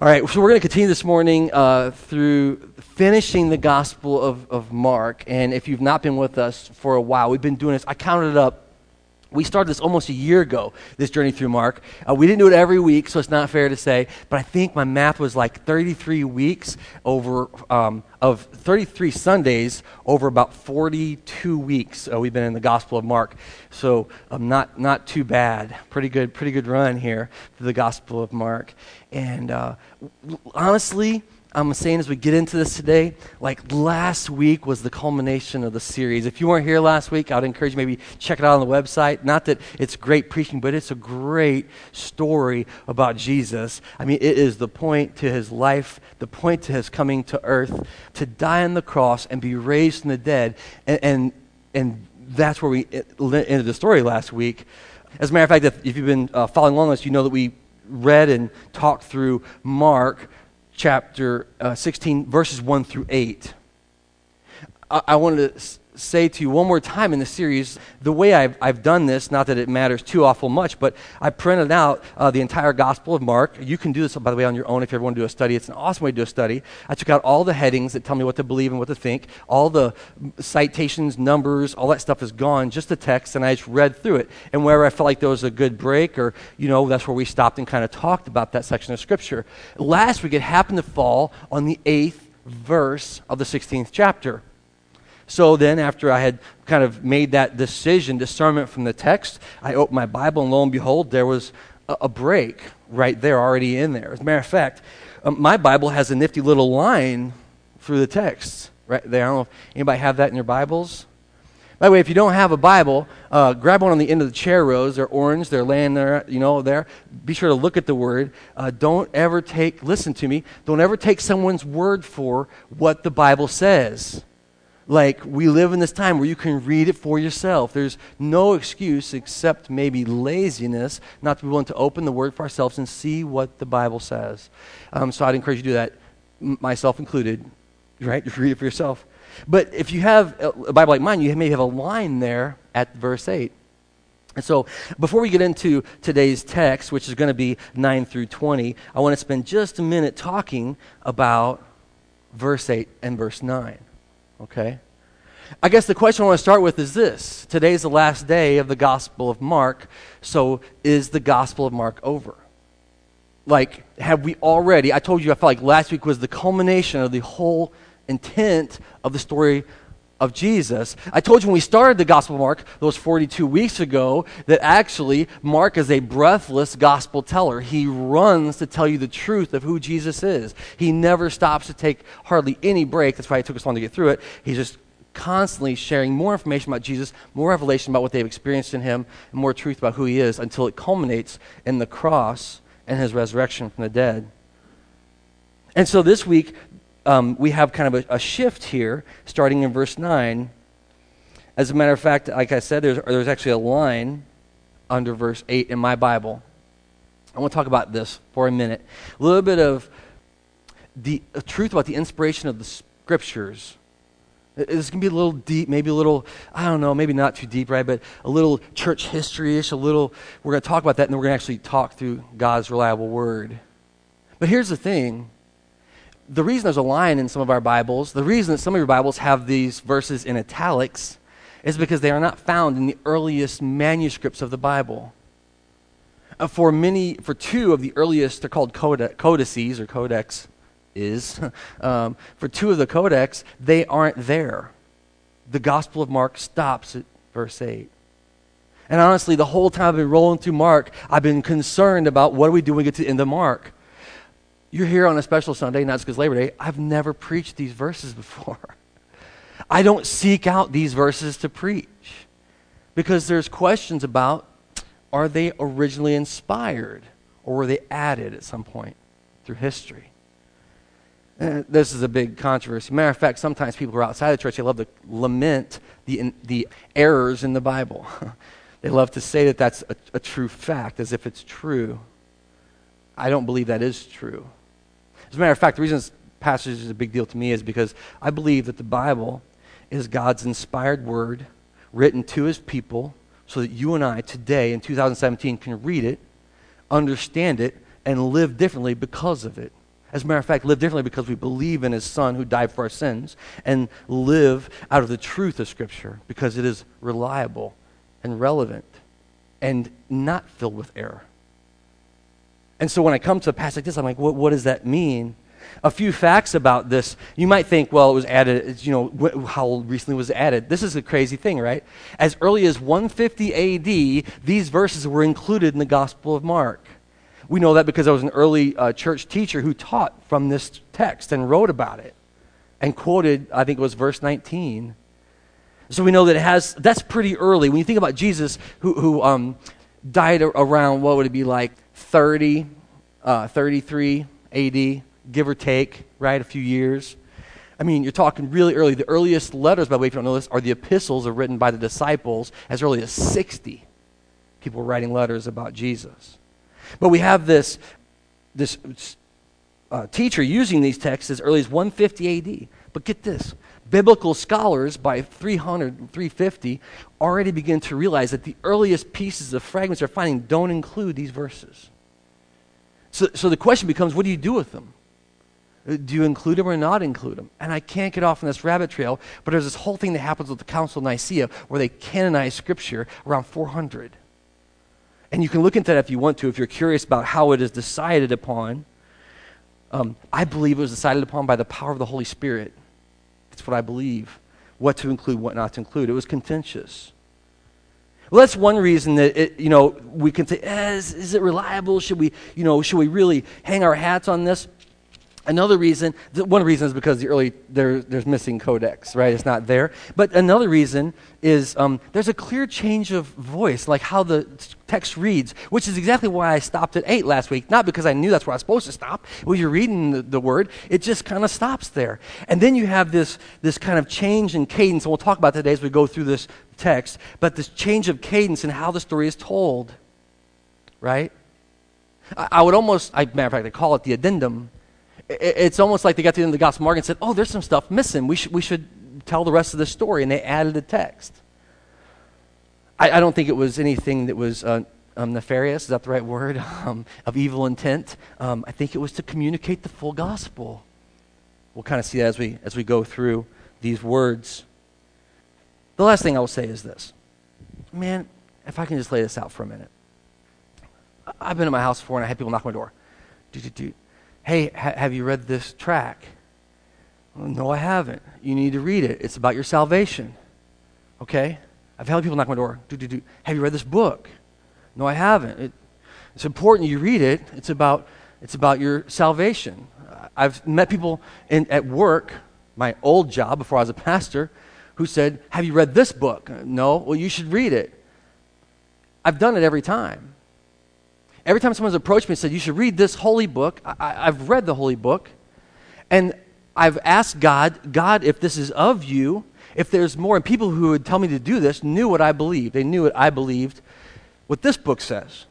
All right, so we're going to continue this morning uh, through finishing the Gospel of, of Mark. And if you've not been with us for a while, we've been doing this. I counted it up. We started this almost a year ago, this journey through Mark. Uh, we didn't do it every week, so it's not fair to say, but I think my math was like 33 weeks over, um, of 33 Sundays over about 42 weeks. Uh, we've been in the Gospel of Mark. So um, not, not too bad. Pretty good, pretty good run here through the Gospel of Mark. And uh, honestly, I'm saying as we get into this today, like last week was the culmination of the series. If you weren't here last week, I'd encourage you maybe check it out on the website. Not that it's great preaching, but it's a great story about Jesus. I mean, it is the point to his life, the point to his coming to earth, to die on the cross and be raised from the dead. And, and, and that's where we ended the story last week. As a matter of fact, if, if you've been uh, following along with us, you know that we read and talked through Mark chapter uh, 16, verses 1 through 8. I, I wanted to say to you one more time in the series the way I've, I've done this, not that it matters too awful much, but I printed out uh, the entire Gospel of Mark. You can do this, by the way, on your own if you ever want to do a study. It's an awesome way to do a study. I took out all the headings that tell me what to believe and what to think. All the citations, numbers, all that stuff is gone, just the text, and I just read through it. And wherever I felt like there was a good break, or, you know, that's where we stopped and kind of talked about that section of Scripture. Last week, it happened to fall on the eighth verse of the 16th chapter. So then, after I had kind of made that decision, discernment from the text, I opened my Bible, and lo and behold, there was a, a break right there already in there. As a matter of fact, um, my Bible has a nifty little line through the text right there. I don't know if anybody have that in your Bibles. By the way, if you don't have a Bible, uh, grab one on the end of the chair rows. They're orange. They're laying there, you know, there. Be sure to look at the word. Uh, don't ever take, listen to me, don't ever take someone's word for what the Bible says like we live in this time where you can read it for yourself. There's no excuse except maybe laziness not to be willing to open the Word for ourselves and see what the Bible says. Um, so I'd encourage you to do that, myself included, right? Just read it for yourself. But if you have a Bible like mine, you may have a line there at verse 8. And so, before we get into today's text, which is going to be 9 through 20, I want to spend just a minute talking about verse 8 and verse 9. Okay? I guess the question I want to start with is this. Today's the last day of the Gospel of Mark, so is the Gospel of Mark over? Like, have we already? I told you I felt like last week was the culmination of the whole intent of the story of Jesus. I told you when we started the Gospel of Mark, those 42 weeks ago, that actually Mark is a breathless gospel teller. He runs to tell you the truth of who Jesus is. He never stops to take hardly any break. That's why it took us long to get through it. He's just constantly sharing more information about Jesus, more revelation about what they've experienced in him, and more truth about who he is until it culminates in the cross and his resurrection from the dead. And so this week, um, we have kind of a, a, shift here, starting in verse 9. As a matter of fact, like I said, there's, there's actually a line under verse 8 in my Bible. I want to talk about this for a minute. A little bit of the truth about the inspiration of the scriptures. This can be a little deep, maybe a little, I don't know, maybe not too deep, right? But a little church history ish, a little, we're going to talk about that, and then we're going to actually talk through God's reliable word. But here's the thing the reason there's a line in some of our Bibles, the reason that some of your Bibles have these verses in italics, is because they are not found in the earliest manuscripts of the Bible. Uh, for many, for two of the earliest, they're called codices or codex, is. um, for two of the codex, they aren't there. The Gospel of Mark stops at verse 8. And honestly, the whole time I've been rolling through Mark, I've been concerned about what do we do when we get to the end of Mark. You're here on a special Sunday, not because Labor Day. I've never preached these verses before. I don't seek out these verses to preach because there's questions about are they originally inspired or were they added at some point through history? And this is a big controversy. Matter of fact, sometimes people who are outside the church, they love to lament the, the errors in the Bible. they love to say that that's a, a true fact as if it's true. I don't believe that is true. As a matter of fact, the reason this passage is a big deal to me is because I believe that the Bible is God's inspired word written to his people so that you and I today in 2017 can read it, understand it, and live differently because of it. As a matter of fact, live differently because we believe in his son who died for our sins and live out of the truth of Scripture because it is reliable and relevant and not filled with error. And so when I come to a passage like this, I'm like, what, what does that mean? A few facts about this. You might think, well, it was added, you know, wh- how recently was it added? This is a crazy thing, right? As early as 150 AD, these verses were included in the Gospel of Mark. We know that because I was an early uh, church teacher who taught from this text and wrote about it and quoted, I think it was verse 19. So we know that it has, that's pretty early. When you think about Jesus, who, who um, died around, what would it be like, 30, uh, 33 AD, give or take, right? A few years. I mean, you're talking really early. The earliest letters, by the way, if you don't know this, are the epistles are written by the disciples as early as 60. People writing letters about Jesus. But we have this, this uh, teacher using these texts as early as 150 AD. But get this biblical scholars by 300, 350 already begin to realize that the earliest pieces of fragments they're finding don't include these verses. So, so the question becomes what do you do with them? Uh, do you include them or not include them? And I can't get off on this rabbit trail, but there's this whole thing that happens with the Council of Nicaea where they canonize Scripture around 400. And you can look into that if you want to, if you're curious about how it is decided upon. Um, I believe it was decided upon by the power of the Holy Spirit. What I believe. What to include, what not to include. It was contentious. Well, that's one reason that it, you know we can say, eh, is, is it reliable? Should we, you know, should we really hang our hats on this? Another reason, one reason is because the early, there, there's missing codex, right? It's not there. But another reason is um, there's a clear change of voice, like how the text reads, which is exactly why I stopped at 8 last week. Not because I knew that's where I was supposed to stop. When you're reading the, the word, it just kind of stops there. And then you have this, this kind of change in cadence, and we'll talk about today as we go through this text, but this change of cadence and how the story is told, right? I, I would almost, I, matter of fact, I call it the addendum it's almost like they got to the end of the Gospel Mark and said, oh, there's some stuff missing. We, sh- we should tell the rest of the story. And they added a text. I, I don't think it was anything that was uh, um, nefarious. Is that the right word? Um, of evil intent. Um, I think it was to communicate the full gospel. We'll kind of see that as we, as we go through these words. The last thing I will say is this. Man, if I can just lay this out for a minute. I've been at my house before and I had people knock on my door. Do, do, do Hey, ha- have you read this track? Well, no, I haven't. You need to read it. It's about your salvation. Okay? I've had people knock my door. Do, do, do. Have you read this book? No, I haven't. It, it's important you read it. It's about, it's about your salvation. I've met people in, at work, my old job before I was a pastor, who said, Have you read this book? No. Well, you should read it. I've done it every time. Every time someone's approached me and said, You should read this holy book, I, have read the holy book. And I've asked God, God, if this is of you, if there's more. And people who would tell me to do this knew what I believed. They knew what I believed, what this book says.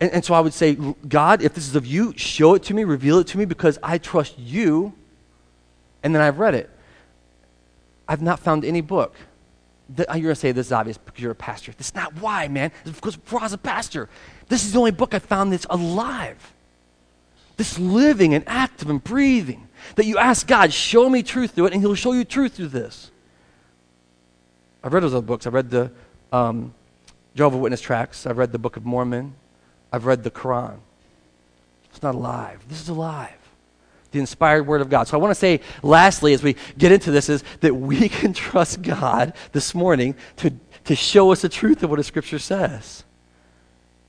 And, and so I would say, God, if this is of you, show it to me, reveal it to me, because I trust you. And then I've read it. I've not found any book you're going to say this is obvious because you're a pastor. That's not why, man. It's because was a pastor, this is the only book I found that's alive. This living and active and breathing. That you ask God, show me truth through it, and He'll show you truth through this. I've read those other books. I've read the um, Jehovah Witness tracts. I've read the Book of Mormon. I've read the Quran. It's not alive. This is alive the inspired word of God. So I want to say, lastly, as we get into this, is that we can trust God this morning to, to show us the truth of what the scripture says.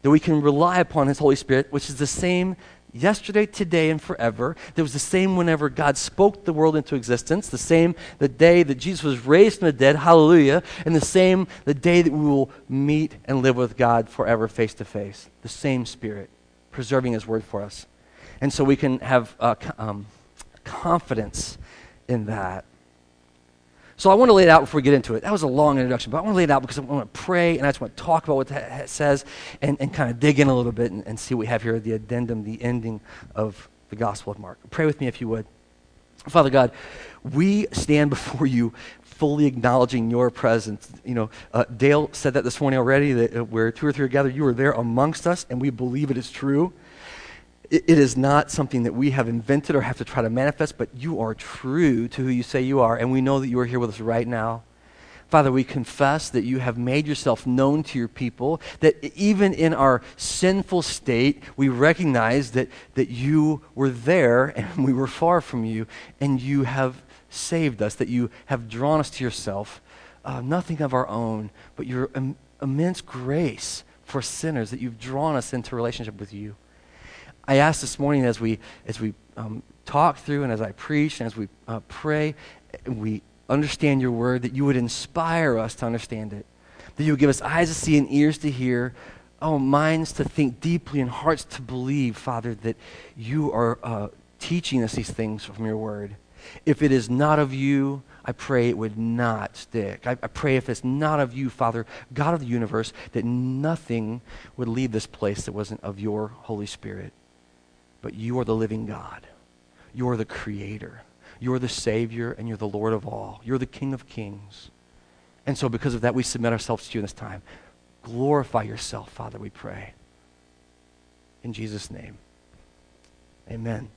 That we can rely upon his Holy Spirit, which is the same yesterday, today, and forever. That was the same whenever God spoke the world into existence, the same the day that Jesus was raised from the dead, hallelujah, and the same the day that we will meet and live with God forever face to face. The same Spirit, preserving his word for us. And so we can have uh, um, confidence in that. So I want to lay it out before we get into it. That was a long introduction, but I want to lay it out because I want to pray and I just want to talk about what that says and, and kind of dig in a little bit and, and see what we have here the addendum, the ending of the Gospel of Mark. Pray with me if you would. Father God, we stand before you fully acknowledging your presence. You know, uh, Dale said that this morning already that uh, where two or three are gathered, you are there amongst us, and we believe it is true it, it is not something that we have invented or have to try to manifest, but you are true to who you say you are, and we know that you are here with us right now. Father, we confess that you have made yourself known to your people, that even in our sinful state, we recognize that, that you were there and we were far from you, and you have saved us, that you have drawn us to yourself. Uh, nothing of our own, but your Im- immense grace for sinners, that you've drawn us into relationship with you. I ask this morning as we, as we um, talk through and as I preach and as we uh, pray, we understand your word, that you would inspire us to understand it, that you would give us eyes to see and ears to hear, oh, minds to think deeply and hearts to believe, Father, that you are uh, teaching us these things from your word. If it is not of you, I pray it would not stick. I, I, pray if it's not of you, Father, God of the universe, that nothing would leave this place that wasn't of your Holy Spirit. But you are the living God. You are the Creator. You're the Savior and you're the Lord of all. You're the King of kings. And so, because of that, we submit ourselves to you in this time. Glorify yourself, Father, we pray. In Jesus' name. Amen.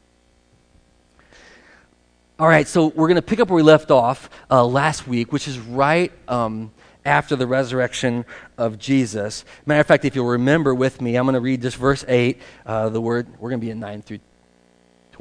All right, so we're going to pick up where we left off uh, last week, which is right um, after the resurrection of Jesus. Matter of fact, if you'll remember with me, I'm going to read this verse 8. Uh, the word, we're going to be in 9 through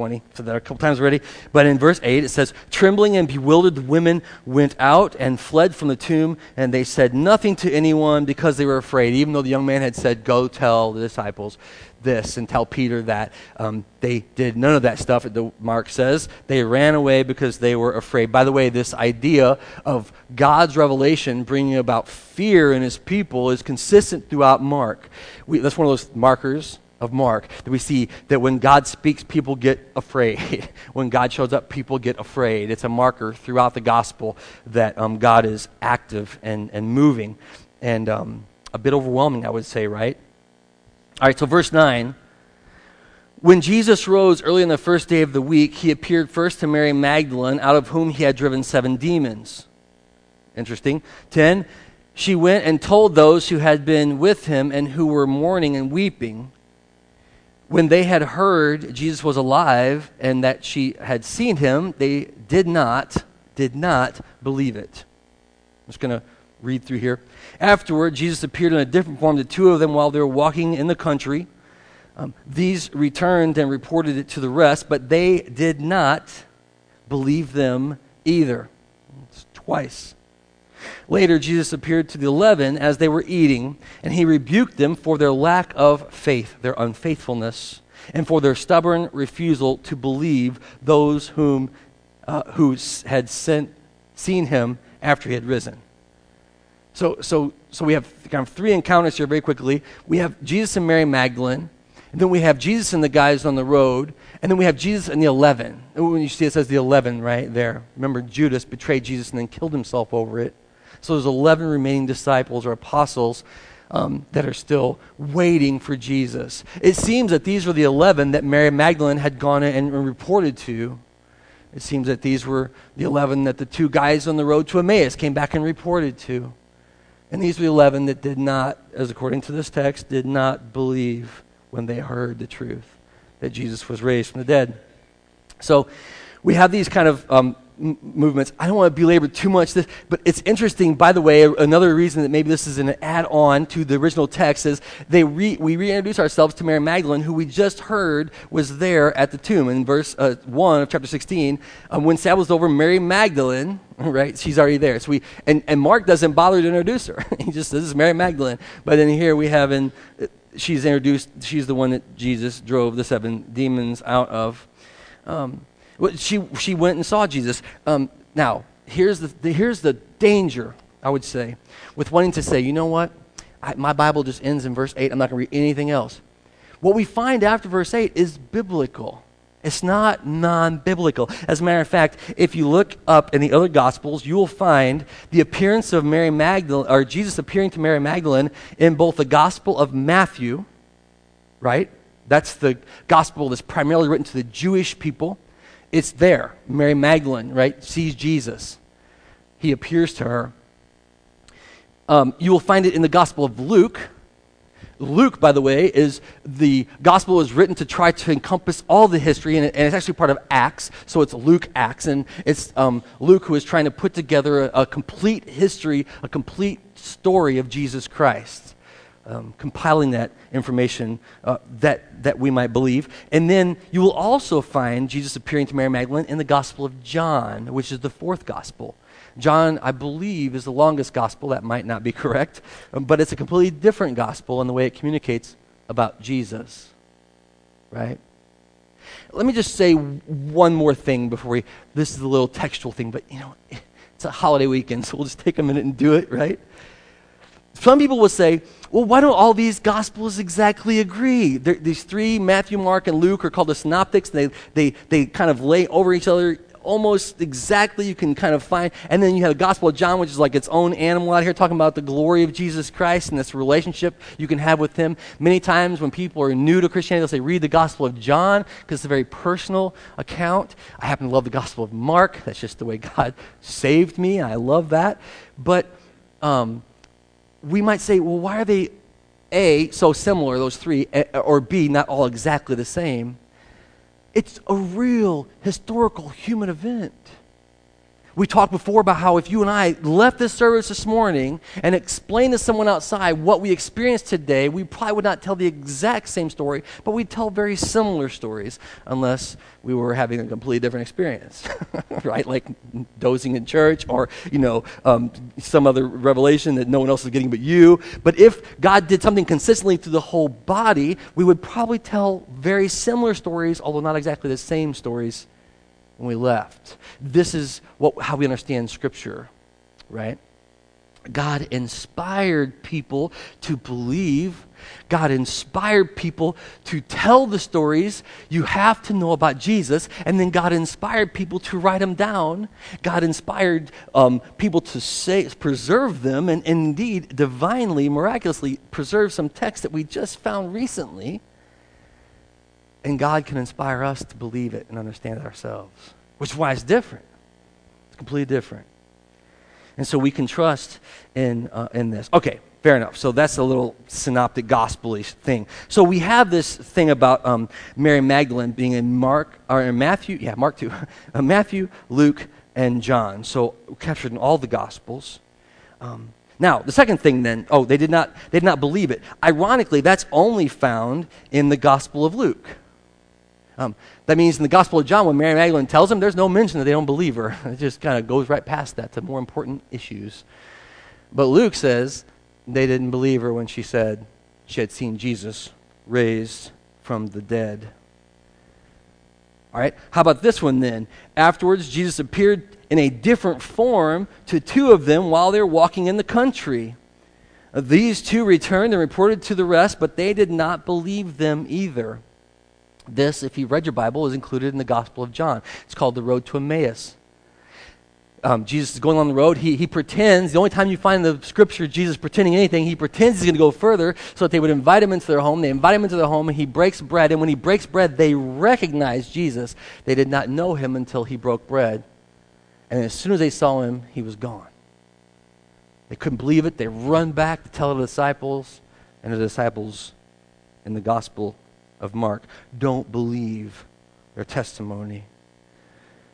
20. So there are a couple times already. But in verse 8, it says, Trembling and bewildered the women went out and fled from the tomb, and they said nothing to anyone because they were afraid, even though the young man had said, Go tell the disciples this and tell Peter that. Um, they did none of that stuff, the Mark says. They ran away because they were afraid. By the way, this idea of God's revelation bringing about fear in his people is consistent throughout Mark. We, that's one of those markers of Mark that we see that when God speaks, people get afraid. when God shows up, people get afraid. It's a marker throughout the gospel that um, God is active and, and moving and um, a bit overwhelming, I would say, right? All right, so verse 9. When Jesus rose early on the first day of the week, he appeared first to Mary Magdalene, out of whom he had driven seven demons. Interesting. 10. She went and told those who had been with him and who were mourning and weeping when they had heard Jesus was alive and that she had seen him, they did not, did not believe it. I'm just going to read through here. Afterward, Jesus appeared in a different form to two of them while they were walking in the country. Um, these returned and reported it to the rest, but they did not believe them either. It's twice. Later, Jesus appeared to the eleven as they were eating, and he rebuked them for their lack of faith, their unfaithfulness, and for their stubborn refusal to believe those whom, uh, who had sent, seen him after he had risen. So, so, so we have kind of three encounters here very quickly. We have Jesus and Mary Magdalene, and then we have Jesus and the guys on the road, and then we have Jesus and the eleven. when you see it says the eleven right there. Remember, Judas betrayed Jesus and then killed himself over it. So there's 11 remaining disciples or apostles um, that are still waiting for Jesus. It seems that these were the 11 that Mary Magdalene had gone and reported to. It seems that these were the 11 that the two guys on the road to Emmaus came back and reported to. And these were the 11 that did not, as according to this text, did not believe when they heard the truth that Jesus was raised from the dead. So we have these kind of um, movements. I don't want to belabor too much this, but it's interesting, by the way, another reason that maybe this is an add on to the original text is they re, we reintroduce ourselves to Mary Magdalene, who we just heard was there at the tomb. In verse uh, 1 of chapter 16, um, when Sabbath was over, Mary Magdalene, right, she's already there. So we, and, and Mark doesn't bother to introduce her. he just says, This is Mary Magdalene. But then here we have, in, she's introduced, she's the one that Jesus drove the seven demons out of. Um, she, she went and saw Jesus. Um, now, here's the, the, here's the danger, I would say, with wanting to say, you know what? I, my Bible just ends in verse 8. I'm not going to read anything else. What we find after verse 8 is biblical. It's not non biblical. As a matter of fact, if you look up in the other Gospels, you will find the appearance of Mary Magdalene, or Jesus appearing to Mary Magdalene in both the Gospel of Matthew, right? That's the Gospel that's primarily written to the Jewish people. It's there. Mary Magdalene, right, sees Jesus. He appears to her. Um, you will find it in the Gospel of Luke. Luke, by the way, is the gospel is written to try to encompass all the history, and, and it's actually part of Acts. So it's Luke Acts, and it's um, Luke who is trying to put together a, a complete history, a complete story of Jesus Christ um, compiling that information uh, that, that we might believe. And then you will also find Jesus appearing to Mary Magdalene in the Gospel of John, which is the fourth Gospel. John, I believe, is the longest Gospel. That might not be correct, um, but it's a completely different Gospel in the way it communicates about Jesus. Right? Let me just say one more thing before we. This is a little textual thing, but you know, it's a holiday weekend, so we'll just take a minute and do it, right? Some people will say, well, why don't all these gospels exactly agree? They're, these three, Matthew, Mark, and Luke, are called the synoptics. They, they, they kind of lay over each other almost exactly you can kind of find and then you have the gospel of john which is like its own animal out here talking about the glory of jesus christ and this relationship you can have with him many times when people are new to christianity they'll say read the gospel of john because it's a very personal account i happen to love the gospel of mark that's just the way god saved me i love that but um, we might say, well, why are they A, so similar, those three, eh, eh, or B, not all exactly the same? It's a real historical human event. We talked before about how if you and I left this service this morning and explained to someone outside what we experienced today, we probably would not tell the exact same story, but we'd tell very similar stories unless we were having a completely different experience, right? Like dozing in church or, you know, um, some other revelation that no one else is getting but you. But if God did something consistently through the whole body, we would probably tell very similar stories, although not exactly the same stories we left. This is what, how we understand Scripture, right? God inspired people to believe. God inspired people to tell the stories you have to know about Jesus. And then God inspired people to write them down. God inspired um, people to say, preserve them and, and indeed divinely, miraculously preserve some text that we just found recently and God can inspire us to believe it and understand it ourselves, which is why it's different. It's completely different. And so we can trust in, uh, in this. Okay, fair enough. So that's a little synoptic gospel thing. So we have this thing about um, Mary Magdalene being in Mark, or in Matthew, yeah, Mark 2, uh, Matthew, Luke, and John. So captured in all the gospels. Um, now, the second thing then, oh, they did not they did not believe it. Ironically, that's only found in the Gospel of Luke. Um, that means in the Gospel of John, when Mary Magdalene tells them, there's no mention that they don't believe her. It just kind of goes right past that to more important issues. But Luke says they didn't believe her when she said she had seen Jesus raised from the dead. All right, how about this one then? Afterwards, Jesus appeared in a different form to two of them while they were walking in the country. These two returned and reported to the rest, but they did not believe them either. This, if you read your Bible, is included in the Gospel of John. It's called the Road to Emmaus. Um, Jesus is going on the road. He, he pretends, the only time you find the scripture Jesus pretending anything, he pretends he's going to go further so that they would invite him into their home. They invite him into their home, and he breaks bread. And when he breaks bread, they recognize Jesus. They did not know him until he broke bread. And as soon as they saw him, he was gone. They couldn't believe it. They run back to tell the disciples, and the disciples in the Gospel of Mark don't believe their testimony.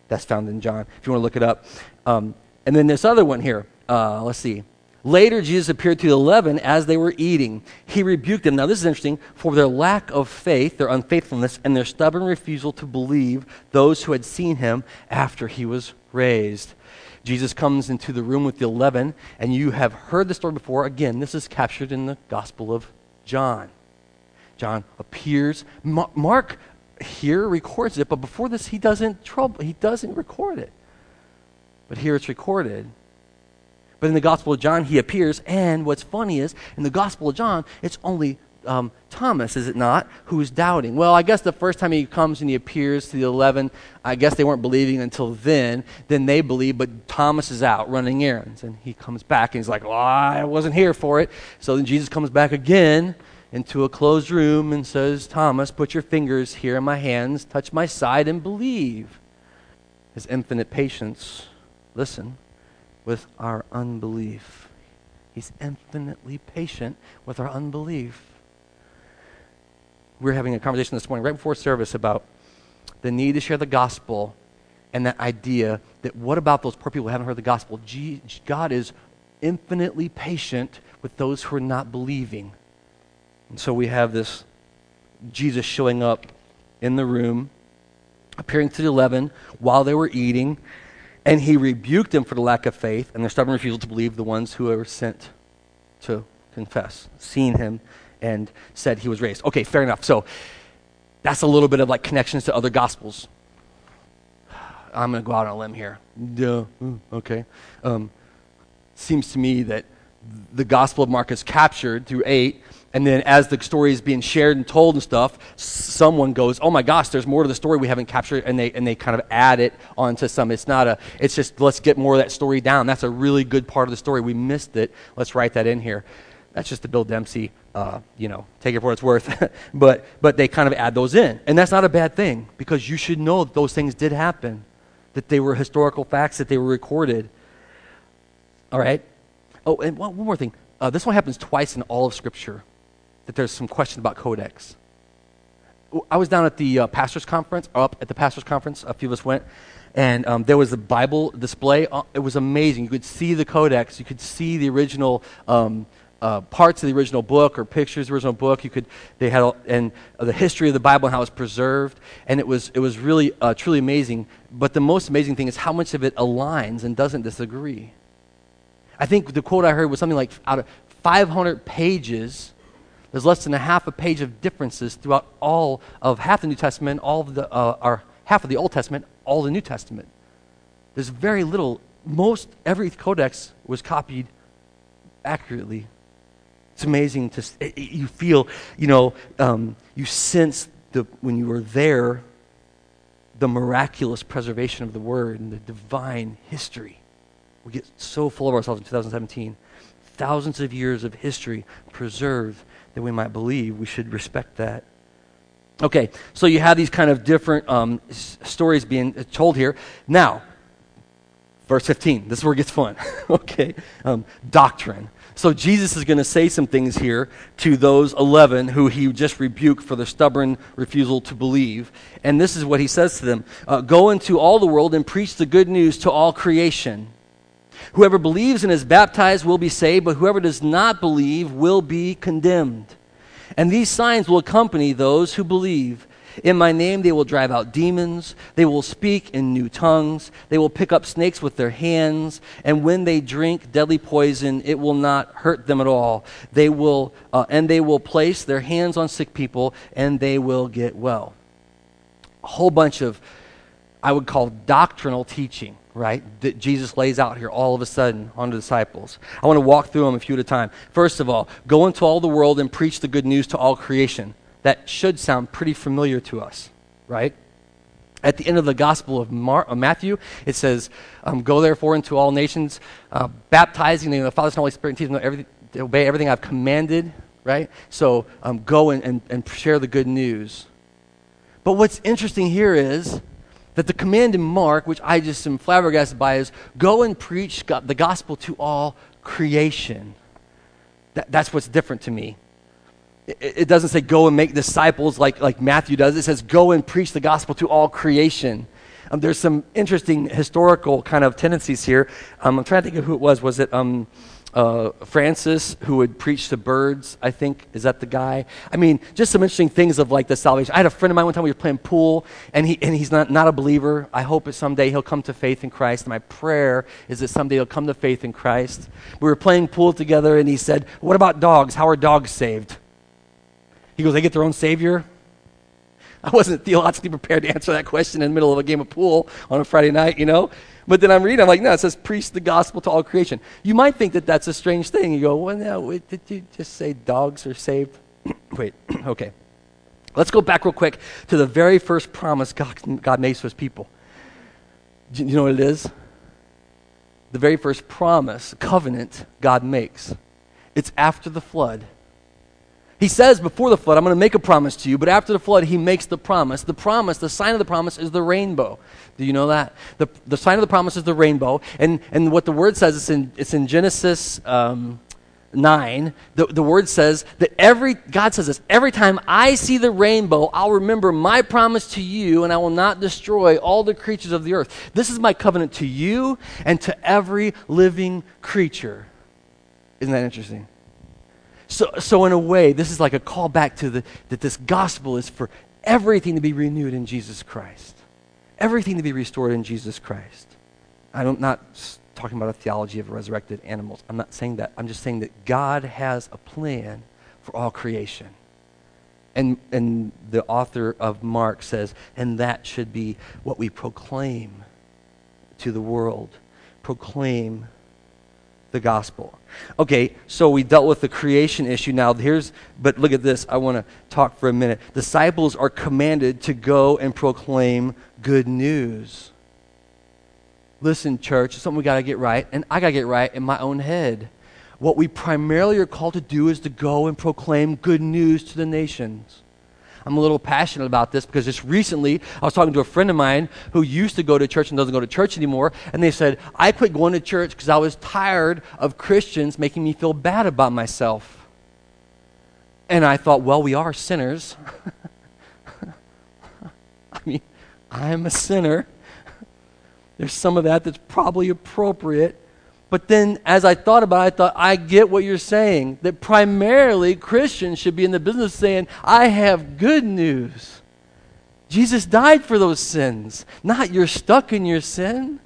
That's found in John, if you want to look it up. Um, and then this other one here, uh, let's see. Later, Jesus appeared to the eleven as they were eating. He rebuked them. Now, this is interesting for their lack of faith, their unfaithfulness, and their stubborn refusal to believe those who had seen him after he was raised. Jesus comes into the room with the eleven, and you have heard the story before. Again, this is captured in the Gospel of John. John appears. Mark here records it, but before this, he doesn't trouble. He doesn't record it. But here it's recorded. But in the Gospel of John, he appears, and what's funny is, in the Gospel of John, it's only um, Thomas, is it not, who's doubting. Well, I guess the first time he comes and he appears to the 11, I guess they weren't believing until then. Then they believe, but Thomas is out running errands. And he comes back and he's like, well, I wasn't here for it. So then Jesus comes back again into a closed room and says, Thomas, put your fingers here in my hands, touch my side, and believe. His infinite patience, listen, with our unbelief. He's infinitely patient with our unbelief. we were having a conversation this morning right before service about the need to share the gospel and that idea that what about those poor people who haven't heard the gospel? God is infinitely patient with those who are not believing. And so we have this Jesus showing up in the room, appearing to the eleven while they were eating, and he rebuked them for the lack of faith and their stubborn refusal to believe the ones who were sent to confess, seen him, and said he was raised. Okay, fair enough. So that's a little bit of like connections to other gospels. I'm going to go out on a limb here. Yeah, mm, okay. Um, seems to me that the Gospel of Mark is captured through 8, and then as the story is being shared and told and stuff, someone goes, "Oh my gosh, there's more to the story we haven't captured," and they and they kind of add it onto some. It's not a. It's just let's get more of that story down. That's a really good part of the story. We missed it. Let's write that in here. That's just the Bill Dempsey, uh, you know, take it for what it's worth. but but they kind of add those in, and that's not a bad thing because you should know that those things did happen, that they were historical facts, that they were recorded. All right. Oh, and one, one more thing. Uh, this one happens twice in all of Scripture that there's some question about codex. I was down at the uh, pastor's conference, up at the pastor's conference, a few of us went, and um, there was a Bible display. Uh, it was amazing. You could see the codex, you could see the original. Um, uh, parts of the original book or pictures of the original book. You could, they had, and uh, the history of the Bible and how it was preserved. And it was, it was really, uh, truly amazing. But the most amazing thing is how much of it aligns and doesn't disagree. I think the quote I heard was something like out of 500 pages, there's less than a half a page of differences throughout all of half the New Testament, all of the, uh, or half of the Old Testament, all the New Testament. There's very little. Most every codex was copied accurately. It's amazing to it, you feel, you know, um, you sense the when you were there, the miraculous preservation of the word and the divine history. We get so full of ourselves in 2017. Thousands of years of history preserved that we might believe. We should respect that. Okay, so you have these kind of different um, s- stories being told here. Now, verse 15, this is where it gets fun. okay, um, doctrine. So Jesus is going to say some things here to those 11 who he just rebuked for their stubborn refusal to believe. And this is what he says to them uh, Go into all the world and preach the good news to all creation. Whoever believes and is baptized will be saved, but whoever does not believe will be condemned. And these signs will accompany those who believe. In my name they will drive out demons, they will speak in new tongues, they will pick up snakes with their hands, and when they drink deadly poison, it will not hurt them at all. They will, uh, and they will place their hands on sick people, and they will get well. A whole bunch of, I would call doctrinal teaching right, that Jesus lays out here all of a sudden on the disciples. I want to walk through them a few at a time. First of all, go into all the world and preach the good news to all creation. That should sound pretty familiar to us, right? At the end of the Gospel of, Mar- Matthew, it says, um, Go therefore into all nations, uh, baptizing in the Father, Son, Holy Spirit, and teach them everything, to obey everything I've commanded, right? So um, go and, and, and share the good news. But what's interesting here is that the command in Mark, which I just am flabbergasted by, is go and preach the gospel to all creation. That, that's what's different to me. It, it doesn't say go and make disciples like, like Matthew does, it says go and preach the gospel to all creation. Um, there's some interesting historical kind of tendencies here. Um, I'm trying to think of who it was. Was it. Um, uh, Francis, who would preach to birds, I think. Is that the guy? I mean, just some interesting things of like the salvation. I had a friend of mine one time, we were playing pool, and, he, and he's not, not a believer. I hope that someday he'll come to faith in Christ. My prayer is that someday he'll come to faith in Christ. We were playing pool together, and he said, What about dogs? How are dogs saved? He goes, They get their own Savior? I wasn't theologically prepared to answer that question in the middle of a game of pool on a Friday night, you know? But then I'm reading, I'm like, no, it says preach the gospel to all creation. You might think that that's a strange thing. You go, well, no, wait, did you just say dogs are saved? wait, okay. Let's go back real quick to the very first promise God, God makes to his people. Do you know what it is? The very first promise, covenant God makes. It's after the flood. He says before the flood, I'm going to make a promise to you, but after the flood, he makes the promise. The promise, the sign of the promise is the rainbow. Do you know that? The, the sign of the promise is the rainbow. And, and what the word says, it's in, it's in Genesis, um, 9, the, the word says that every, God says this, every time I see the rainbow, I'll remember my promise to you and I will not destroy all the creatures of the earth. This is my covenant to you and to every living creature. Isn't that interesting? So, so in a way, this is like a call back to the, that this gospel is for everything to be renewed in Jesus Christ. Everything to be restored in Jesus Christ. I'm not talking about a theology of resurrected animals. I'm not saying that. I'm just saying that God has a plan for all creation. And, and the author of Mark says, and that should be what we proclaim to the world. Proclaim the gospel. Okay, so we dealt with the creation issue. Now, here's, but look at this. I want to talk for a minute. Disciples are commanded to go and proclaim good news. Listen, church, it's something we got to get right, and I got to get right in my own head. What we primarily are called to do is to go and proclaim good news to the nations. I'm a little passionate about this because just recently I was talking to a friend of mine who used to go to church and doesn't go to church anymore, and they said, I quit going to church because I was tired of Christians making me feel bad about myself. And I thought, well, we are sinners. I mean, I'm a sinner. There's some of that that's probably appropriate. But then, as I thought about it, I thought, I get what you're saying. That primarily Christians should be in the business saying, I have good news. Jesus died for those sins, not you're stuck in your sin.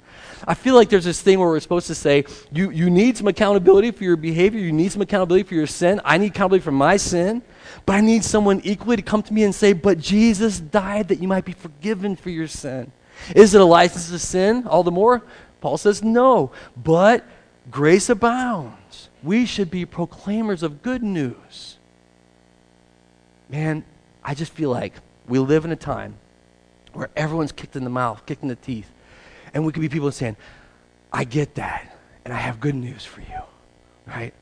I feel like there's this thing where we're supposed to say, you, you need some accountability for your behavior, you need some accountability for your sin. I need accountability for my sin, but I need someone equally to come to me and say, But Jesus died that you might be forgiven for your sin. Is it a license to sin all the more? Paul says no, but grace abounds. We should be proclaimers of good news. Man, I just feel like we live in a time where everyone's kicked in the mouth, kicked in the teeth. And we could be people saying, I get that, and I have good news for you. Right?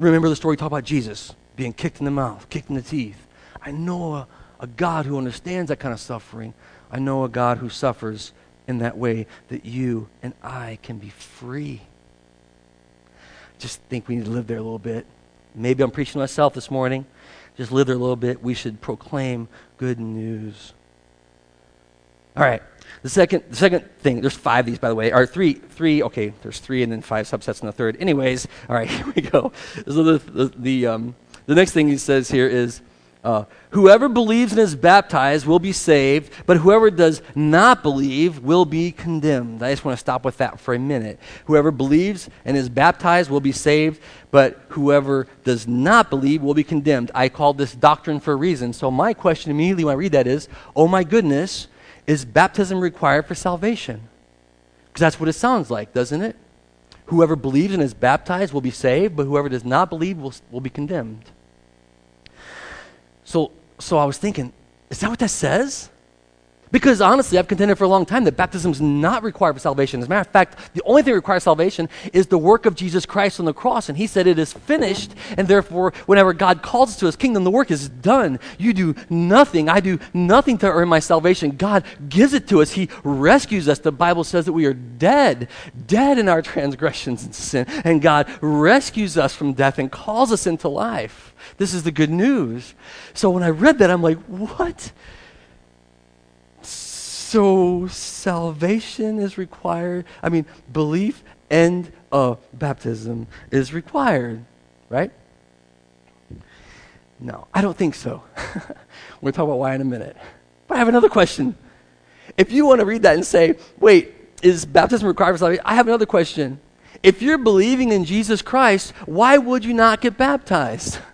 Remember the story talk about Jesus being kicked in the mouth, kicked in the teeth. I know a, a God who understands that kind of suffering. I know a God who suffers in that way that you and I can be free. Just think we need to live there a little bit. Maybe I'm preaching to myself this morning. Just live there a little bit. We should proclaim good news. All right. The second, the second thing, there's five of these, by the way, or three, three, okay, there's three and then five subsets in the third. Anyways, all right, here we go. So the, the, the, um, the next thing he says here is uh, whoever believes and is baptized will be saved, but whoever does not believe will be condemned. I just want to stop with that for a minute. Whoever believes and is baptized will be saved, but whoever does not believe will be condemned. I call this doctrine for a reason. So, my question immediately when I read that is oh my goodness, is baptism required for salvation? Because that's what it sounds like, doesn't it? Whoever believes and is baptized will be saved, but whoever does not believe will, will be condemned. So, so I was thinking, is that what that says? Because honestly, I've contended for a long time that baptism is not required for salvation. As a matter of fact, the only thing that requires salvation is the work of Jesus Christ on the cross. And he said it is finished, and therefore, whenever God calls us to his kingdom, the work is done. You do nothing. I do nothing to earn my salvation. God gives it to us. He rescues us. The Bible says that we are dead, dead in our transgressions and sin. And God rescues us from death and calls us into life. This is the good news. So when I read that, I'm like, what? So salvation is required. I mean, belief and uh, baptism is required, right? No, I don't think so. We're talk about why in a minute. But I have another question. If you want to read that and say, wait, is baptism required for salvation? I have another question. If you're believing in Jesus Christ, why would you not get baptized?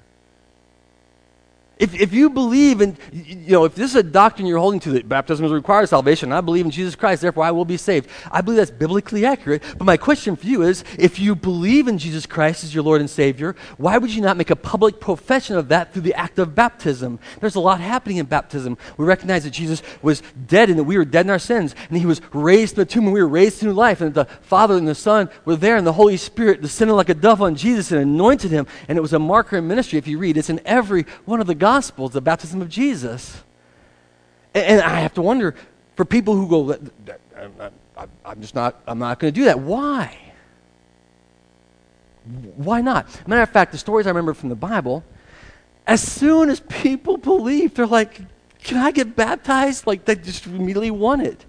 If, if you believe in, you know, if this is a doctrine you're holding to that baptism is required salvation, I believe in Jesus Christ, therefore I will be saved. I believe that's biblically accurate. But my question for you is if you believe in Jesus Christ as your Lord and Savior, why would you not make a public profession of that through the act of baptism? There's a lot happening in baptism. We recognize that Jesus was dead and that we were dead in our sins, and he was raised in the tomb and we were raised to new life, and the Father and the Son were there, and the Holy Spirit descended like a dove on Jesus and anointed him. And it was a marker in ministry, if you read. It's in every one of the Gospels, the baptism of Jesus. And, and I have to wonder for people who go, I'm just not, I'm not going to do that. Why? Why not? Matter of fact, the stories I remember from the Bible, as soon as people believe, they're like, can I get baptized? Like they just immediately want it.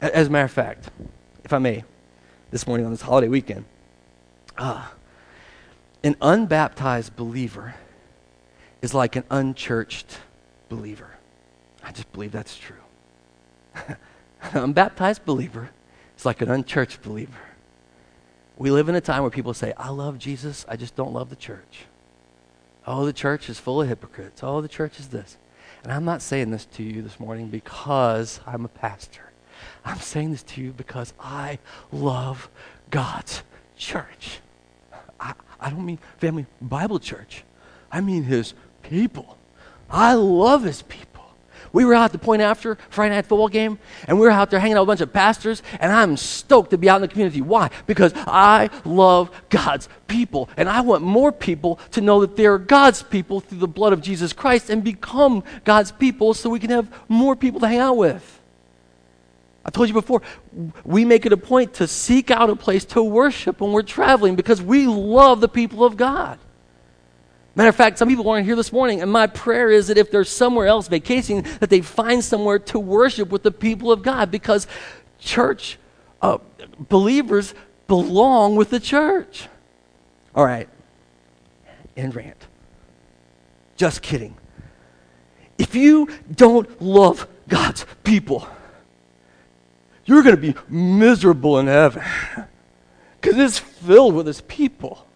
As a matter of fact, if I may, this morning on this holiday weekend, uh, an unbaptized believer is like an unchurched believer. I just believe that's true. an unbaptized believer is like an unchurched believer. We live in a time where people say, I love Jesus, I just don't love the church. Oh, the church is full of hypocrites. Oh, the church is this. And I'm not saying this to you this morning because I'm a pastor. I'm saying this to you because I love God's church. I, I don't mean family Bible church. I mean his people. I love his people. We were out at the point after Friday night football game, and we were out there hanging out with a bunch of pastors, and I'm stoked to be out in the community. Why? Because I love God's people, and I want more people to know that they're God's people through the blood of Jesus Christ and become God's people so we can have more people to hang out with. I told you before, we make it a point to seek out a place to worship when we're traveling because we love the people of God. Matter of fact, some people aren't here this morning, and my prayer is that if they're somewhere else vacationing, that they find somewhere to worship with the people of God because church uh, believers belong with the church. All right, end rant. Just kidding. If you don't love God's people, you're going to be miserable in heaven because it's filled with His people.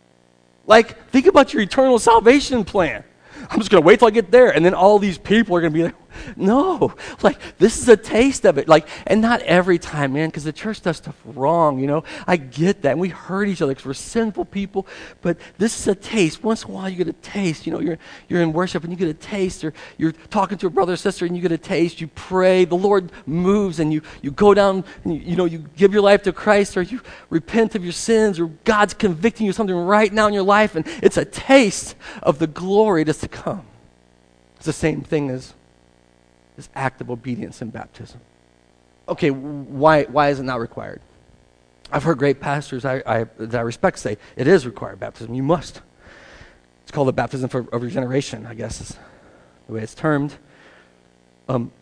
Like, think about your eternal salvation plan. I'm just going to wait till I get there. And then all these people are going to be like, no. Like, this is a taste of it. Like, and not every time, man, because the church does stuff wrong, you know? I get that. And we hurt each other because we're sinful people. But this is a taste. Once in a while, you get a taste. You know, you're, you're in worship and you get a taste. Or you're talking to a brother or sister and you get a taste. You pray. The Lord moves and you, you go down and, you, you know, you give your life to Christ or you repent of your sins or God's convicting you of something right now in your life. And it's a taste of the glory that's to come. It's the same thing as this act of obedience in baptism. Okay, why, why is it not required? I've heard great pastors I, I, that I respect say it is required baptism. You must. It's called the baptism for, of regeneration, I guess is the way it's termed. Um,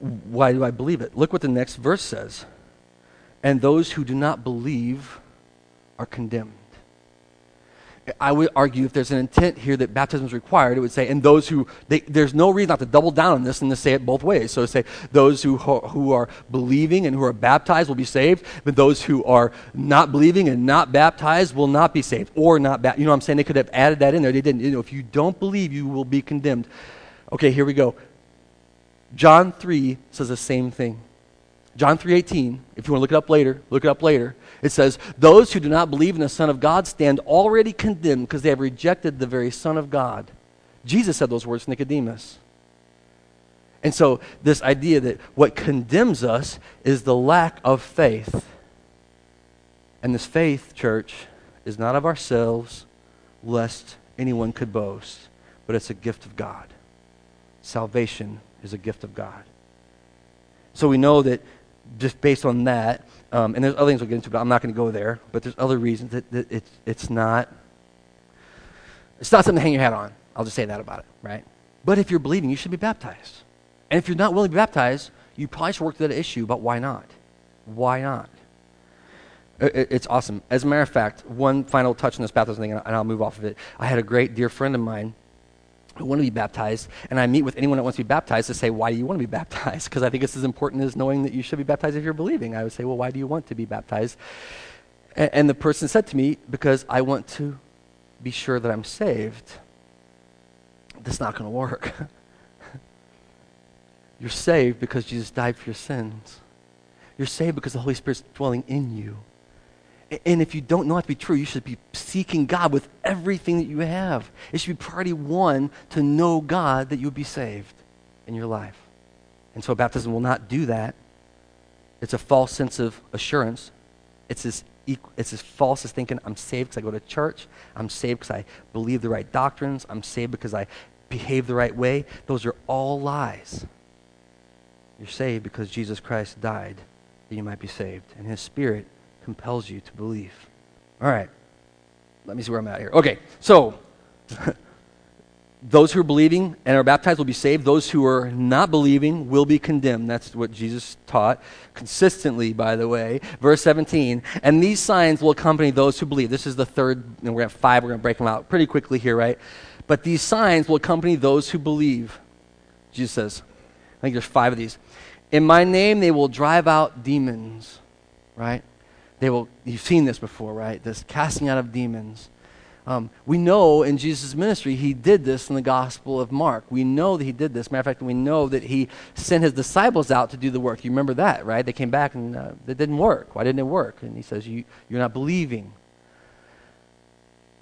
why do I believe it? Look what the next verse says. And those who do not believe are condemned. I would argue if there's an intent here that baptism is required, it would say, and those who, they, there's no reason not to double down on this and to say it both ways. So to say, those who, who are believing and who are baptized will be saved, but those who are not believing and not baptized will not be saved or not baptized. You know what I'm saying? They could have added that in there. They didn't. You know, if you don't believe, you will be condemned. Okay, here we go. John 3 says the same thing. John 3:18, if you want to look it up later, look it up later. It says, "Those who do not believe in the Son of God stand already condemned because they have rejected the very Son of God." Jesus said those words to Nicodemus. And so, this idea that what condemns us is the lack of faith. And this faith, church, is not of ourselves, lest anyone could boast, but it's a gift of God. Salvation is a gift of God. So we know that just based on that, um, and there's other things we'll get into, but I'm not going to go there. But there's other reasons that, that it's, it's not it's not something to hang your hat on. I'll just say that about it, right? But if you're believing, you should be baptized. And if you're not willing to be baptized, you probably should work through that issue but why not. Why not? It's awesome. As a matter of fact, one final touch on this baptism thing, and I'll move off of it. I had a great dear friend of mine who want to be baptized, and I meet with anyone that wants to be baptized to say, why do you want to be baptized? Because I think it's as important as knowing that you should be baptized if you're believing. I would say, well, why do you want to be baptized? And, and the person said to me, because I want to be sure that I'm saved. That's not going to work. you're saved because Jesus died for your sins. You're saved because the Holy Spirit's dwelling in you. And if you don't know it to be true, you should be seeking God with everything that you have. It should be priority one to know God that you'll be saved in your life. And so baptism will not do that. It's a false sense of assurance. It's as, it's as false as thinking, I'm saved because I go to church. I'm saved because I believe the right doctrines. I'm saved because I behave the right way. Those are all lies. You're saved because Jesus Christ died that you might be saved. And his spirit compels you to believe. All right. let me see where I'm at here. Okay, so those who are believing and are baptized will be saved. Those who are not believing will be condemned. That's what Jesus taught consistently, by the way. Verse 17, and these signs will accompany those who believe. This is the third, and we're going to five. We're going to break them out pretty quickly here, right? But these signs will accompany those who believe. Jesus says, I think there's five of these. In my name, they will drive out demons, right? They will, you've seen this before, right? This casting out of demons. Um, we know in Jesus' ministry, he did this in the Gospel of Mark. We know that he did this. Matter of fact, we know that he sent his disciples out to do the work. You remember that, right? They came back and uh, it didn't work. Why didn't it work? And he says, you, You're not believing.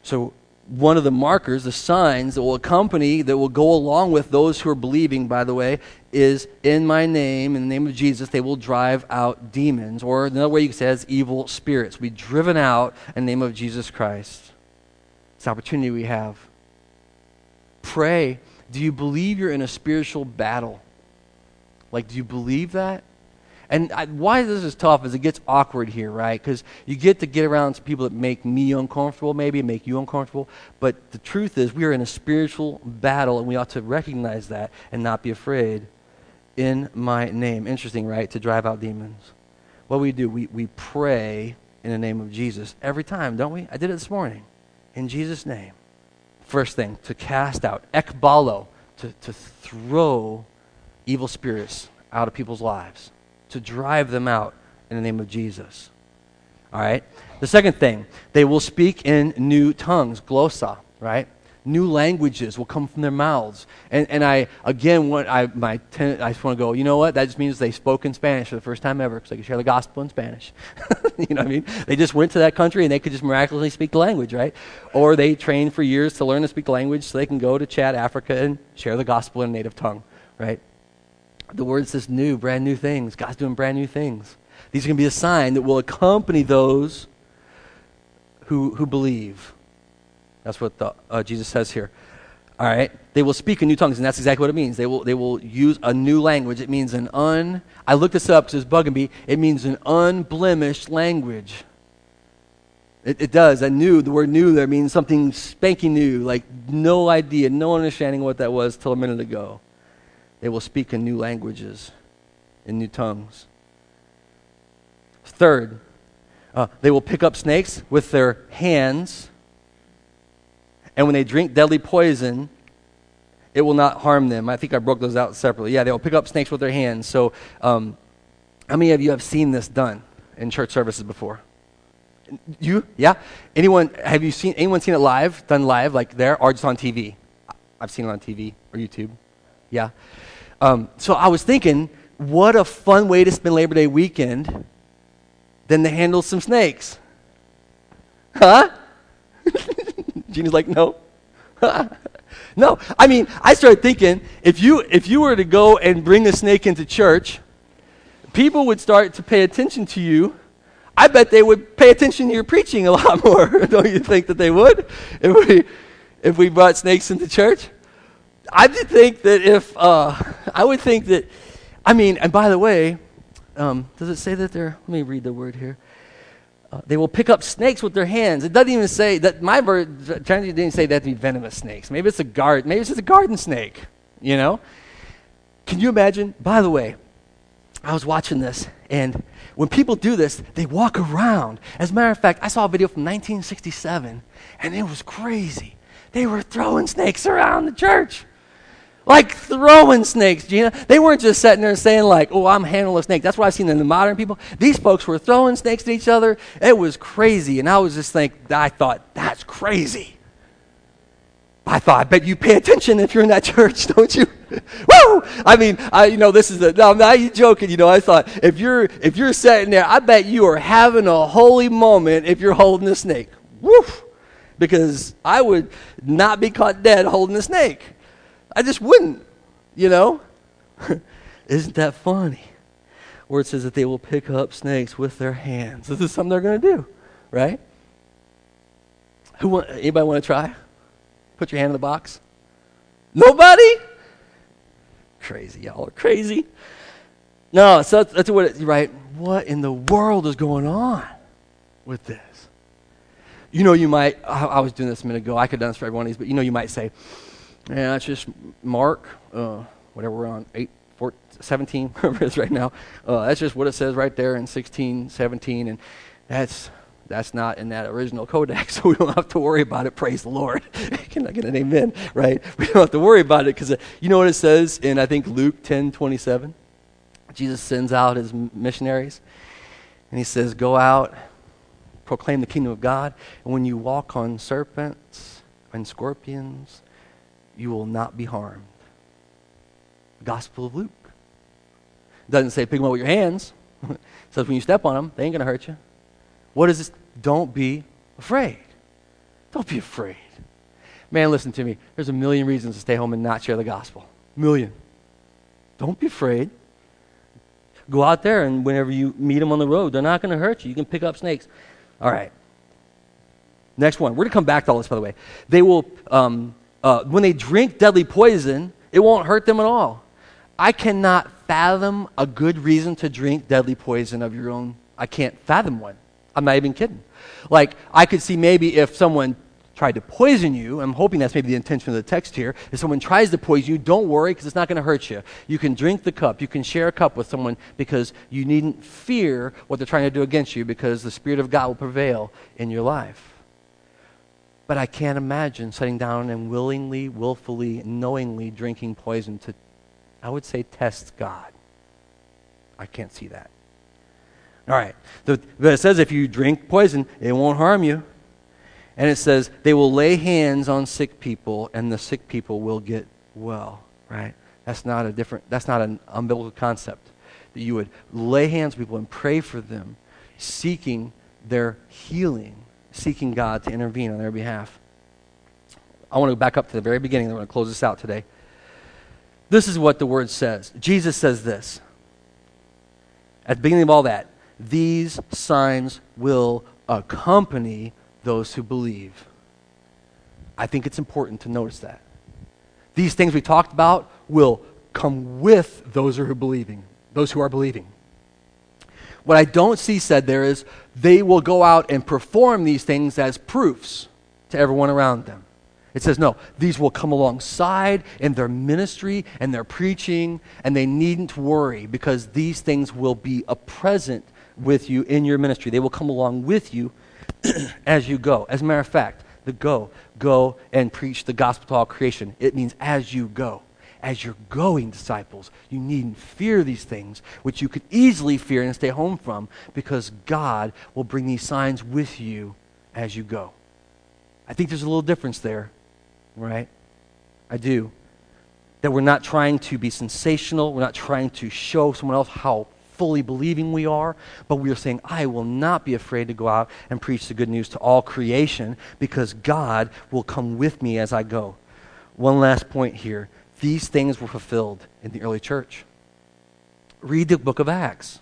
So, one of the markers, the signs that will accompany, that will go along with those who are believing, by the way, is in my name, in the name of Jesus, they will drive out demons. Or another way you can say it is evil spirits. Be driven out in the name of Jesus Christ. It's opportunity we have. Pray. Do you believe you're in a spiritual battle? Like, do you believe that? And I, why this is tough is it gets awkward here, right? Because you get to get around some people that make me uncomfortable, maybe make you uncomfortable. But the truth is, we are in a spiritual battle, and we ought to recognize that and not be afraid. In my name, interesting, right? To drive out demons. What we do, we we pray in the name of Jesus every time, don't we? I did it this morning in Jesus' name. First thing, to cast out, ekbalo, to, to throw evil spirits out of people's lives, to drive them out in the name of Jesus. All right? The second thing, they will speak in new tongues, glossa, right? new languages will come from their mouths. And, and I, again, what I, my ten, I just want to go, you know what? That just means they spoke in Spanish for the first time ever because they could share the gospel in Spanish. you know what I mean? They just went to that country and they could just miraculously speak the language, right? Or they trained for years to learn to speak the language so they can go to Chad, Africa, and share the gospel in a native tongue, right? The word says new, brand new things. God's doing brand new things. These are going to be a sign that will accompany those who, who believe. That's what the, uh, Jesus says here. All right? They will speak in new tongues, and that's exactly what it means. They will, they will use a new language. It means an un. I looked this up because it's bugging me. It means an unblemished language. It, it does. I knew the word new there means something spanking new, like no idea, no understanding what that was till a minute ago. They will speak in new languages, in new tongues. Third, uh, they will pick up snakes with their hands and when they drink deadly poison, it will not harm them. I think I broke those out separately. Yeah, they'll pick up snakes with their hands. So, um, how many of you have seen this done in church services before? You? Yeah? Anyone, have you seen, anyone seen it live, done live, like there, or just on TV? I've seen it on TV or YouTube. Yeah? Um, so I was thinking, what a fun way to spend Labor Day weekend than to handle some snakes. Huh? Jeannie's like, no. no. I mean, I started thinking if you if you were to go and bring a snake into church, people would start to pay attention to you. I bet they would pay attention to your preaching a lot more. Don't you think that they would? If we if we brought snakes into church? I did think that if uh, I would think that I mean, and by the way, um, does it say that they're, Let me read the word here. Uh, they will pick up snakes with their hands. It doesn't even say that my bird didn't say that to be venomous snakes. Maybe it's a guard. Maybe it's just a garden snake. You know? Can you imagine? By the way, I was watching this, and when people do this, they walk around. As a matter of fact, I saw a video from 1967, and it was crazy. They were throwing snakes around the church. Like throwing snakes, Gina. They weren't just sitting there saying, like, oh, I'm handling a snake. That's what I've seen in the modern people. These folks were throwing snakes at each other. It was crazy. And I was just think, I thought, that's crazy. I thought, I bet you pay attention if you're in that church, don't you? Woo! I mean, I, you know, this is the, no, I'm not joking, you know, I thought, if you're, if you're sitting there, I bet you are having a holy moment if you're holding a snake. Woof! Because I would not be caught dead holding a snake. I just wouldn't, you know? Isn't that funny? Where it says that they will pick up snakes with their hands. This is something they're going to do, right? Who want, anybody want to try? Put your hand in the box. Nobody? Crazy. Y'all are crazy. No, so that's, what, right? What in the world is going on with this? You know, you might, I, I was doing this a minute ago. I could have done this for every one of these, but you know, you might say, yeah, that's just Mark, uh, whatever we're on, 8, 14, 17, whatever it is right now. Uh, that's just what it says right there in 16, 17, and that's that's not in that original codex, so we don't have to worry about it. Praise the Lord. Can I get an amen? Right? We don't have to worry about it because uh, you know what it says in, I think, Luke 10 27? Jesus sends out his missionaries, and he says, Go out, proclaim the kingdom of God, and when you walk on serpents and scorpions, you will not be harmed. Gospel of Luke. Doesn't say pick them up with your hands. it says when you step on them, they ain't going to hurt you. What is this? Don't be afraid. Don't be afraid. Man, listen to me. There's a million reasons to stay home and not share the gospel. Million. Don't be afraid. Go out there, and whenever you meet them on the road, they're not going to hurt you. You can pick up snakes. All right. Next one. We're going to come back to all this, by the way. They will, um, uh, when they drink deadly poison, it won't hurt them at all. I cannot fathom a good reason to drink deadly poison of your own. I can't fathom one. I'm not even kidding. Like, I could see maybe if someone tried to poison you, I'm hoping that's maybe the intention of the text here. If someone tries to poison you, don't worry because it's not going to hurt you. You can drink the cup. You can share a cup with someone because you needn't fear what they're trying to do against you because the Spirit of God will prevail in your life. But I can't imagine sitting down and willingly, willfully, knowingly drinking poison to, I would say, test God. I can't see that. All right. but it says if you drink poison, it won't harm you. And it says they will lay hands on sick people and the sick people will get well, right? That's not a different that's not an unbiblical concept. That you would lay hands on people and pray for them, seeking their healing, seeking God to intervene on their behalf. I want to go back up to the very beginning. I'm going to close this out today. This is what the word says. Jesus says this. At the beginning of all that, these signs will accompany those who believe. I think it's important to notice that. These things we talked about will come with those who are believing, those who are believing. What I don't see said there is they will go out and perform these things as proofs to everyone around them. It says, no, these will come alongside in their ministry and their preaching, and they needn't worry because these things will be a present with you in your ministry. They will come along with you as you go. As a matter of fact, the go, go and preach the gospel to all creation. It means as you go. As you're going, disciples, you needn't fear these things, which you could easily fear and stay home from, because God will bring these signs with you as you go. I think there's a little difference there, right? I do. That we're not trying to be sensational, we're not trying to show someone else how fully believing we are, but we are saying, I will not be afraid to go out and preach the good news to all creation because God will come with me as I go. One last point here. These things were fulfilled in the early church. Read the book of Acts.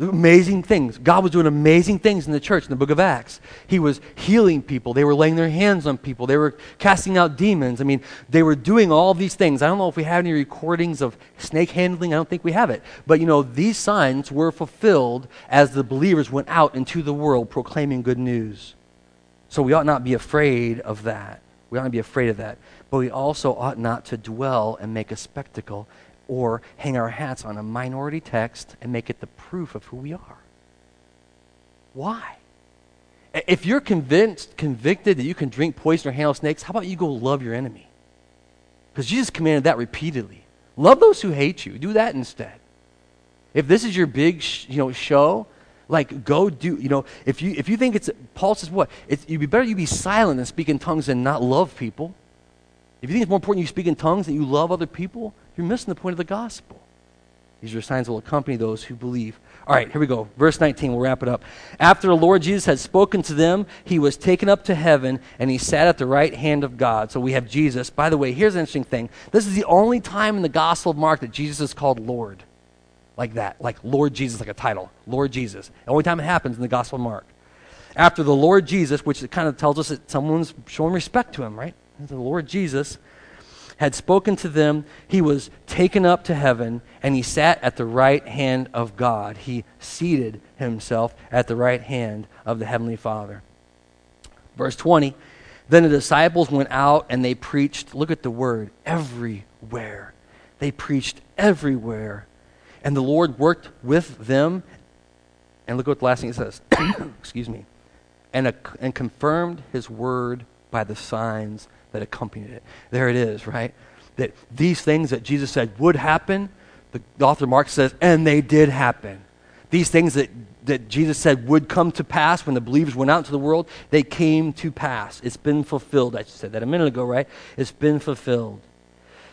Amazing things. God was doing amazing things in the church in the book of Acts. He was healing people. They were laying their hands on people. They were casting out demons. I mean, they were doing all these things. I don't know if we have any recordings of snake handling. I don't think we have it. But, you know, these signs were fulfilled as the believers went out into the world proclaiming good news. So we ought not be afraid of that. We ought not be afraid of that. But we also ought not to dwell and make a spectacle or hang our hats on a minority text and make it the proof of who we are. Why? If you're convinced, convicted that you can drink poison or handle snakes, how about you go love your enemy? Because Jesus commanded that repeatedly. Love those who hate you. Do that instead. If this is your big, sh- you know, show, like go do, you know, if you if you think it's Paul says what? It's, you'd be better you be silent and speak in tongues and not love people. If you think it's more important you speak in tongues than you love other people, you're missing the point of the gospel. These are signs that will accompany those who believe. All right, here we go. Verse 19, we'll wrap it up. After the Lord Jesus had spoken to them, he was taken up to heaven and he sat at the right hand of God. So we have Jesus. By the way, here's an interesting thing. This is the only time in the Gospel of Mark that Jesus is called Lord. Like that. Like Lord Jesus, like a title. Lord Jesus. The only time it happens in the Gospel of Mark. After the Lord Jesus, which kind of tells us that someone's showing respect to him, right? The Lord Jesus had spoken to them, he was taken up to heaven, and he sat at the right hand of God. He seated himself at the right hand of the Heavenly Father. Verse 20 Then the disciples went out and they preached, look at the word, everywhere. They preached everywhere. And the Lord worked with them. And look what the last thing it says. Excuse me. And, and confirmed his word by the signs that accompanied it. There it is, right? That these things that Jesus said would happen, the, author Mark says, and they did happen. These things that, that Jesus said would come to pass when the believers went out into the world, they came to pass. It's been fulfilled. I said that a minute ago, right? It's been fulfilled.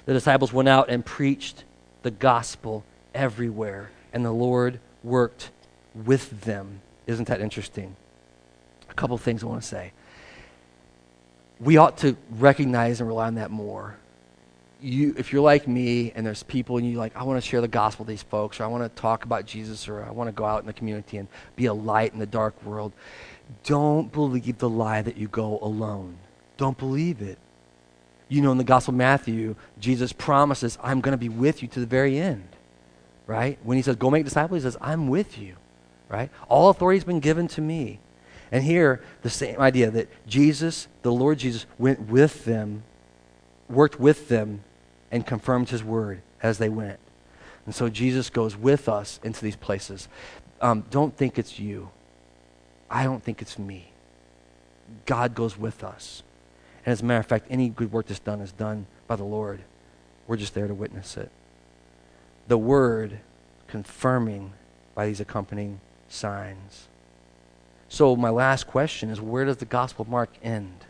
The disciples went out and preached the gospel everywhere, and the Lord worked with them. Isn't that interesting? A couple things I want to say. We ought to recognize and rely on that more you, if you're like me and there's people and you like, I want to share the gospel with these folks, or I want to talk about Jesus, or I want to go out in the community and be a light in the dark world, don't believe the lie that you go alone. Don't believe it. You know, in the Gospel of Matthew, Jesus promises, I'm going to be with you to the very end. Right? When he says, Go make disciples, he says, I'm with you. Right? All authority has been given to me. And here, the same idea that Jesus, the Lord Jesus, went with them, worked with them and confirmed his word as they went. And so Jesus goes with us into these places. Um, don't think it's you. I don't think it's me. God goes with us. And as a matter of fact, any good work that's done is done by the Lord. We're just there to witness it. The word confirming by these accompanying signs. So my last question is where does the Gospel of Mark end?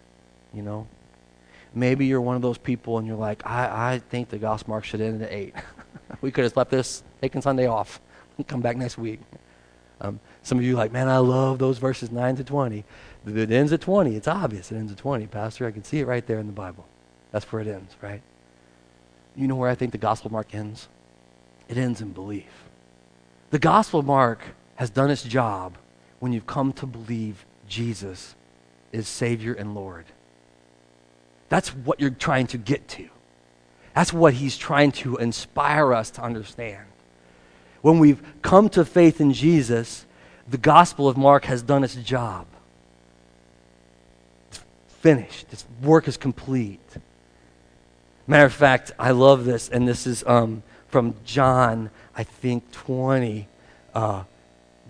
You know? Maybe you're one of those people and you're like, I, I think the gospel mark should end at 8. we could have left this, taken Sunday off, and come back next week. Um, some of you like, man, I love those verses 9 to 20. It ends at 20. It's obvious it ends at 20, Pastor. I can see it right there in the Bible. That's where it ends, right? You know where I think the gospel mark ends? It ends in belief. The gospel mark has done its job when you've come to believe Jesus is Savior and Lord. That's what you're trying to get to. That's what he's trying to inspire us to understand. When we've come to faith in Jesus, the Gospel of Mark has done its job. It's finished, its work is complete. Matter of fact, I love this, and this is um, from John, I think, 20. Uh,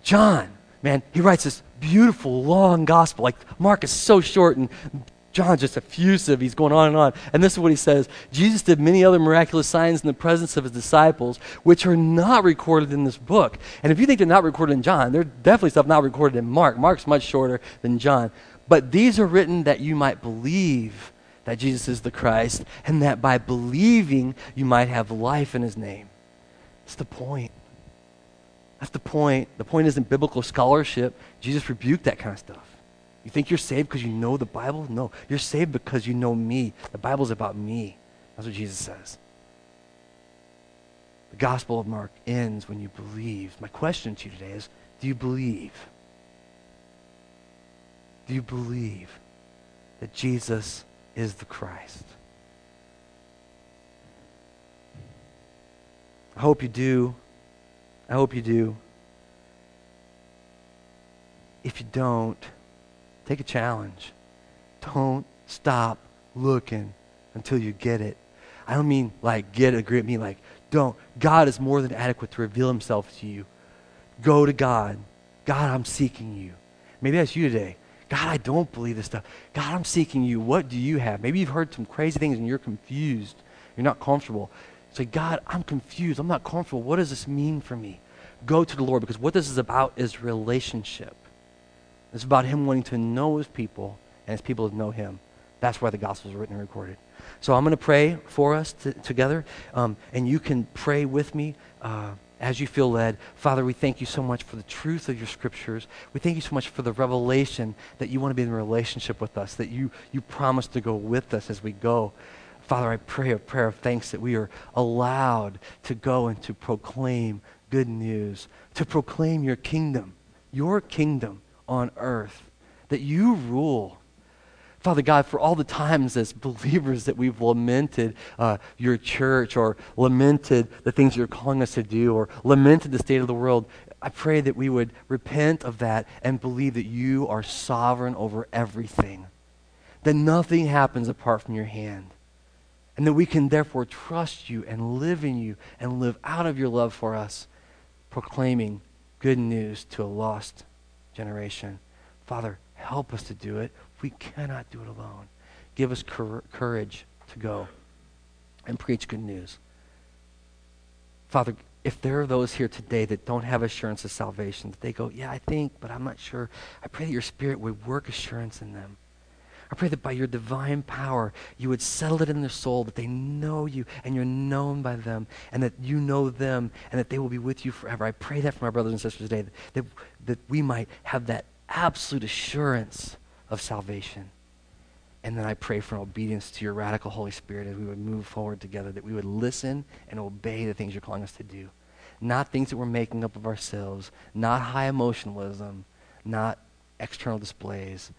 John, man, he writes this beautiful, long gospel. Like, Mark is so short, and John's just effusive. He's going on and on. And this is what he says Jesus did many other miraculous signs in the presence of his disciples, which are not recorded in this book. And if you think they're not recorded in John, they're definitely stuff not recorded in Mark. Mark's much shorter than John. But these are written that you might believe that Jesus is the Christ, and that by believing you might have life in his name. That's the point. That's the point. The point isn't biblical scholarship. Jesus rebuked that kind of stuff. You think you're saved because you know the Bible? No. You're saved because you know me. The Bible's about me. That's what Jesus says. The Gospel of Mark ends when you believe. My question to you today is do you believe? Do you believe that Jesus is the Christ? I hope you do. I hope you do. If you don't, Take a challenge. Don't stop looking until you get it. I don't mean like get a grip, with me, like don't. God is more than adequate to reveal himself to you. Go to God. God, I'm seeking you. Maybe that's you today. God, I don't believe this stuff. God, I'm seeking you. What do you have? Maybe you've heard some crazy things and you're confused. You're not comfortable. Say, God, I'm confused. I'm not comfortable. What does this mean for me? Go to the Lord because what this is about is relationship. It's about him wanting to know his people and his people to know him. That's why the gospel is written and recorded. So I'm going to pray for us to, together, um, and you can pray with me uh, as you feel led. Father, we thank you so much for the truth of your scriptures. We thank you so much for the revelation that you want to be in relationship with us, that you, you promise to go with us as we go. Father, I pray a prayer of thanks that we are allowed to go and to proclaim good news, to proclaim your kingdom, your kingdom on earth, that you rule. Father God, for all the times as believers that we've lamented uh, your church or lamented the things you're calling us to do or lamented the state of the world, I pray that we would repent of that and believe that you are sovereign over everything. that nothing happens apart from your hand. And that we can therefore trust you and live in you and live out of your love for us, proclaiming good news to a lost generation. Father, help us to do it. We cannot do it alone. Give us cor- courage to go and preach good news. Father, if there are those here today that don't have assurance of salvation, that they go, Yeah, I think, but I'm not sure, I pray that your Spirit would work assurance in them. I pray that by your divine power, you would settle it in their soul, that they know you and you're known by them, and that you know them, and that they will be with you forever. I pray that for my brothers and sisters today, that, that, we might have that absolute assurance of salvation. And then I pray for an obedience to your radical Holy Spirit as we would move forward together, that we would listen and obey the things you're calling us to do. Not things that we're making up of ourselves, not high emotionalism, not external displays,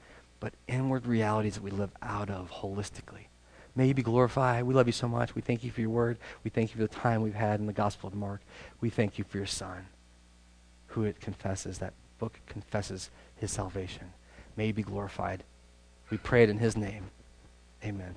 but inward realities that we live out of holistically. May you be glorified. We love you so much. We thank you for your word. We thank you for the time we've had in the Gospel of Mark. We thank you for your Son, who it confesses, that book confesses his salvation. May you be glorified. We pray it in his name. Amen.